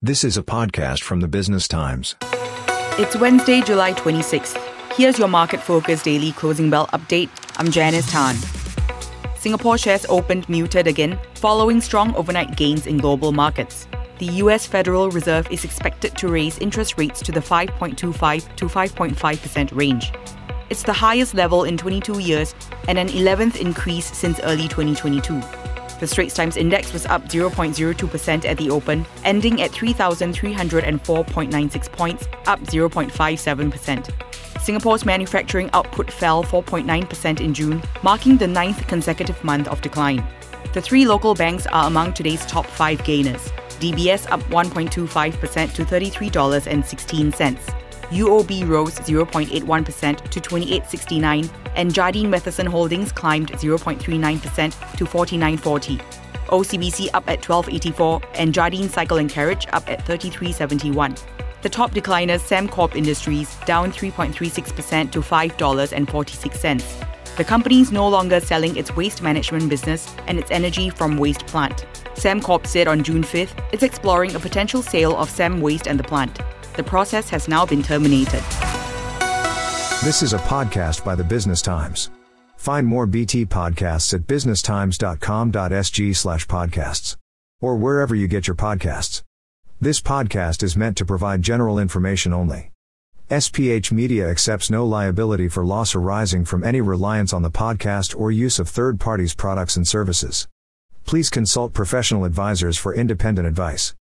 This is a podcast from the Business Times. It's Wednesday, July 26th. Here's your market focus daily closing bell update. I'm Janice Tan. Singapore shares opened muted again, following strong overnight gains in global markets. The US Federal Reserve is expected to raise interest rates to the 5.25 to 5.5% range. It's the highest level in 22 years and an 11th increase since early 2022. The Straits Times Index was up 0.02% at the open, ending at 3,304.96 points, up 0.57%. Singapore's manufacturing output fell 4.9% in June, marking the ninth consecutive month of decline. The three local banks are among today's top five gainers. DBS up 1.25% to $33.16. UOB rose 0.81% to 28.69 and Jardine Matheson Holdings climbed 0.39% to 49.40. OCBC up at 12.84 and Jardine Cycle and Carriage up at 33.71. The top decliners Sembcorp Industries down 3.36% to $5.46. The company is no longer selling its waste management business and its energy from waste plant. Sembcorp said on June 5th it's exploring a potential sale of SembWaste and the plant. The process has now been terminated. This is a podcast by the Business Times. Find more BT podcasts at businesstimes.com.sg slash podcasts or wherever you get your podcasts. This podcast is meant to provide general information only. SPH Media accepts no liability for loss arising from any reliance on the podcast or use of third parties' products and services. Please consult professional advisors for independent advice.